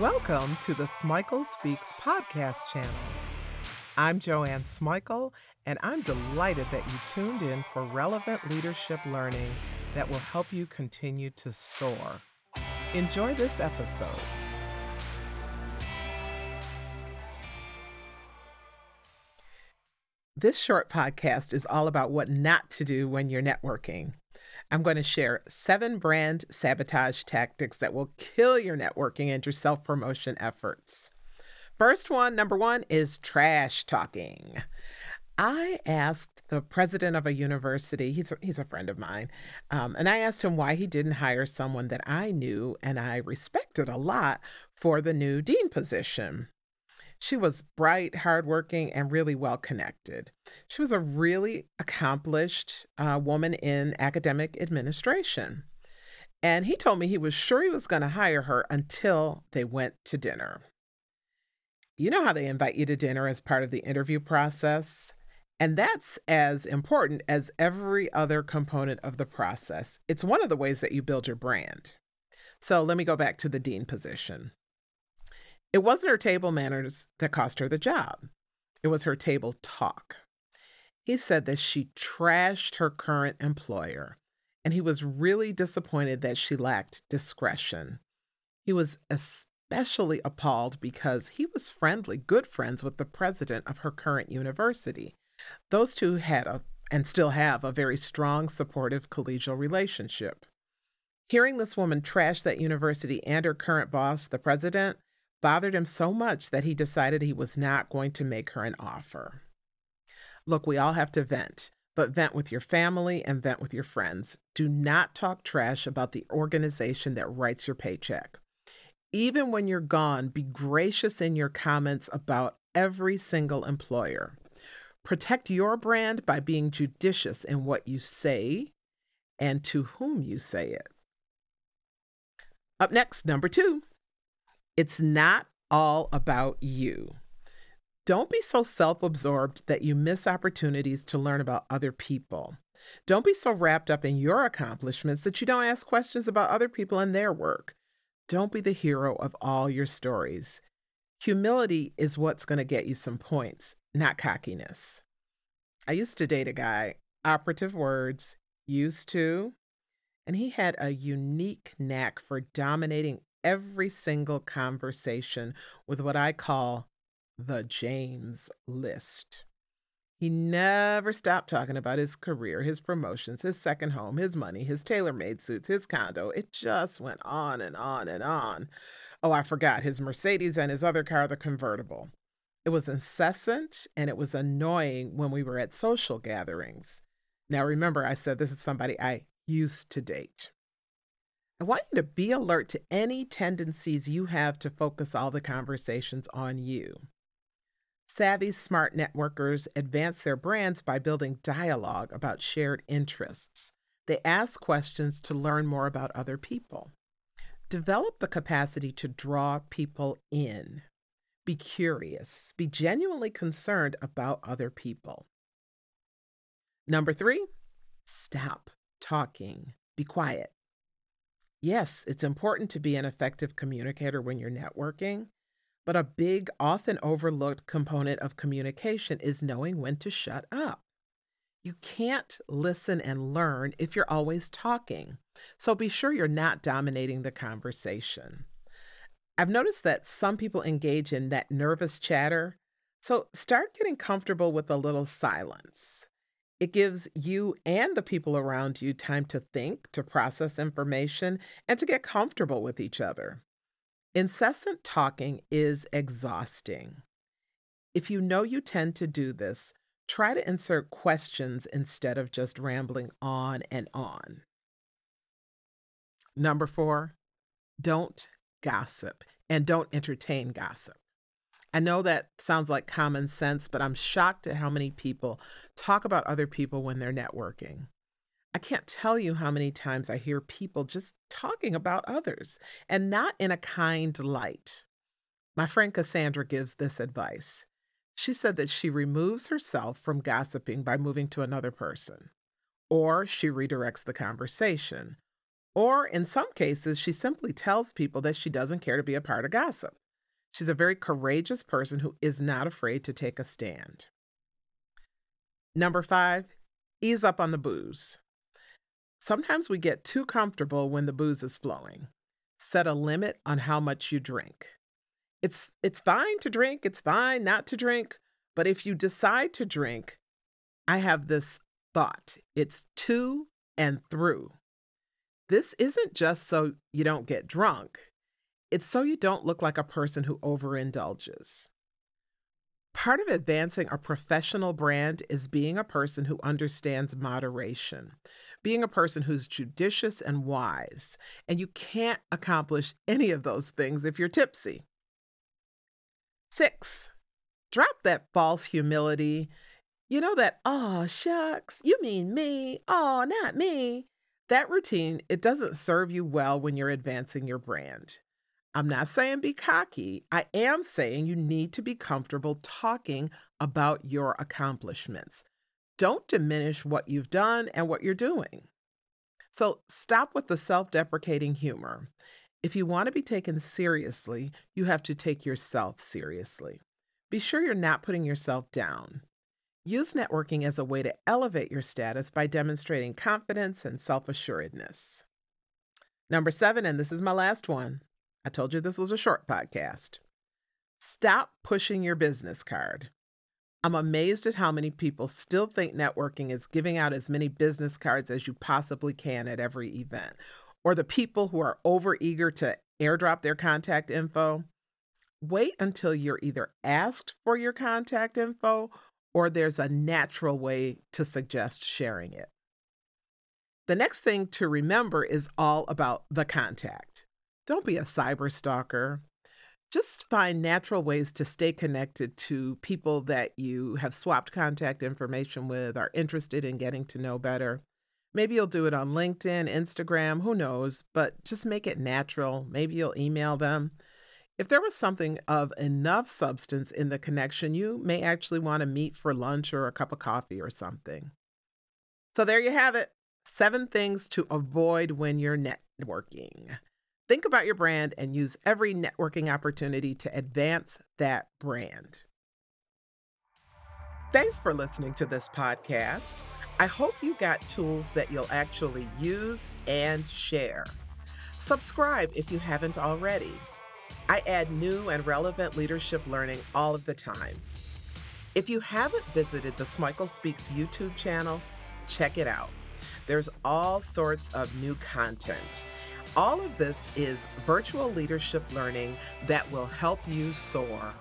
Welcome to the Smikle Speaks podcast channel. I'm Joanne Smikle, and I'm delighted that you tuned in for relevant leadership learning that will help you continue to soar. Enjoy this episode. This short podcast is all about what not to do when you're networking. I'm going to share seven brand sabotage tactics that will kill your networking and your self promotion efforts. First one, number one, is trash talking. I asked the president of a university, he's a, he's a friend of mine, um, and I asked him why he didn't hire someone that I knew and I respected a lot for the new dean position. She was bright, hardworking, and really well connected. She was a really accomplished uh, woman in academic administration. And he told me he was sure he was going to hire her until they went to dinner. You know how they invite you to dinner as part of the interview process? And that's as important as every other component of the process. It's one of the ways that you build your brand. So let me go back to the dean position. It wasn't her table manners that cost her the job, it was her table talk. He said that she trashed her current employer, and he was really disappointed that she lacked discretion. He was especially appalled because he was friendly, good friends with the president of her current university. Those two had a and still have a very strong, supportive collegial relationship. Hearing this woman trash that university and her current boss, the president, bothered him so much that he decided he was not going to make her an offer. Look, we all have to vent, but vent with your family and vent with your friends. Do not talk trash about the organization that writes your paycheck. Even when you're gone, be gracious in your comments about every single employer. Protect your brand by being judicious in what you say and to whom you say it. Up next, number two, it's not all about you. Don't be so self absorbed that you miss opportunities to learn about other people. Don't be so wrapped up in your accomplishments that you don't ask questions about other people and their work. Don't be the hero of all your stories. Humility is what's going to get you some points, not cockiness. I used to date a guy, operative words, used to, and he had a unique knack for dominating every single conversation with what I call the James list. He never stopped talking about his career, his promotions, his second home, his money, his tailor made suits, his condo. It just went on and on and on. Oh, I forgot his Mercedes and his other car, the convertible. It was incessant and it was annoying when we were at social gatherings. Now, remember, I said this is somebody I used to date. I want you to be alert to any tendencies you have to focus all the conversations on you. Savvy smart networkers advance their brands by building dialogue about shared interests. They ask questions to learn more about other people. Develop the capacity to draw people in. Be curious. Be genuinely concerned about other people. Number three, stop talking. Be quiet. Yes, it's important to be an effective communicator when you're networking, but a big, often overlooked component of communication is knowing when to shut up. You can't listen and learn if you're always talking, so be sure you're not dominating the conversation. I've noticed that some people engage in that nervous chatter, so start getting comfortable with a little silence. It gives you and the people around you time to think, to process information, and to get comfortable with each other. Incessant talking is exhausting. If you know you tend to do this, try to insert questions instead of just rambling on and on. Number four, don't gossip and don't entertain gossip. I know that sounds like common sense, but I'm shocked at how many people talk about other people when they're networking. I can't tell you how many times I hear people just talking about others and not in a kind light. My friend Cassandra gives this advice. She said that she removes herself from gossiping by moving to another person, or she redirects the conversation, Or in some cases, she simply tells people that she doesn't care to be a part of gossip. She's a very courageous person who is not afraid to take a stand. Number five, ease up on the booze. Sometimes we get too comfortable when the booze is flowing. Set a limit on how much you drink. It's it's fine to drink, it's fine not to drink, but if you decide to drink, I have this thought. It's two and through. This isn't just so you don't get drunk. It's so you don't look like a person who overindulges. Part of advancing a professional brand is being a person who understands moderation, being a person who's judicious and wise. And you can't accomplish any of those things if you're tipsy. Six, drop that false humility. You know that, oh, shucks, you mean me, oh, not me. That routine, it doesn't serve you well when you're advancing your brand. I'm not saying be cocky. I am saying you need to be comfortable talking about your accomplishments. Don't diminish what you've done and what you're doing. So stop with the self deprecating humor. If you want to be taken seriously, you have to take yourself seriously. Be sure you're not putting yourself down. Use networking as a way to elevate your status by demonstrating confidence and self assuredness. Number seven, and this is my last one I told you this was a short podcast. Stop pushing your business card. I'm amazed at how many people still think networking is giving out as many business cards as you possibly can at every event, or the people who are overeager to airdrop their contact info. Wait until you're either asked for your contact info or there's a natural way to suggest sharing it. The next thing to remember is all about the contact. Don't be a cyber stalker. Just find natural ways to stay connected to people that you have swapped contact information with, are interested in getting to know better. Maybe you'll do it on LinkedIn, Instagram, who knows, but just make it natural. Maybe you'll email them. If there was something of enough substance in the connection, you may actually want to meet for lunch or a cup of coffee or something. So there you have it seven things to avoid when you're networking. Think about your brand and use every networking opportunity to advance that brand. Thanks for listening to this podcast. I hope you got tools that you'll actually use and share. Subscribe if you haven't already. I add new and relevant leadership learning all of the time. If you haven't visited the Smikle Speaks YouTube channel, check it out. There's all sorts of new content all of this is virtual leadership learning that will help you soar.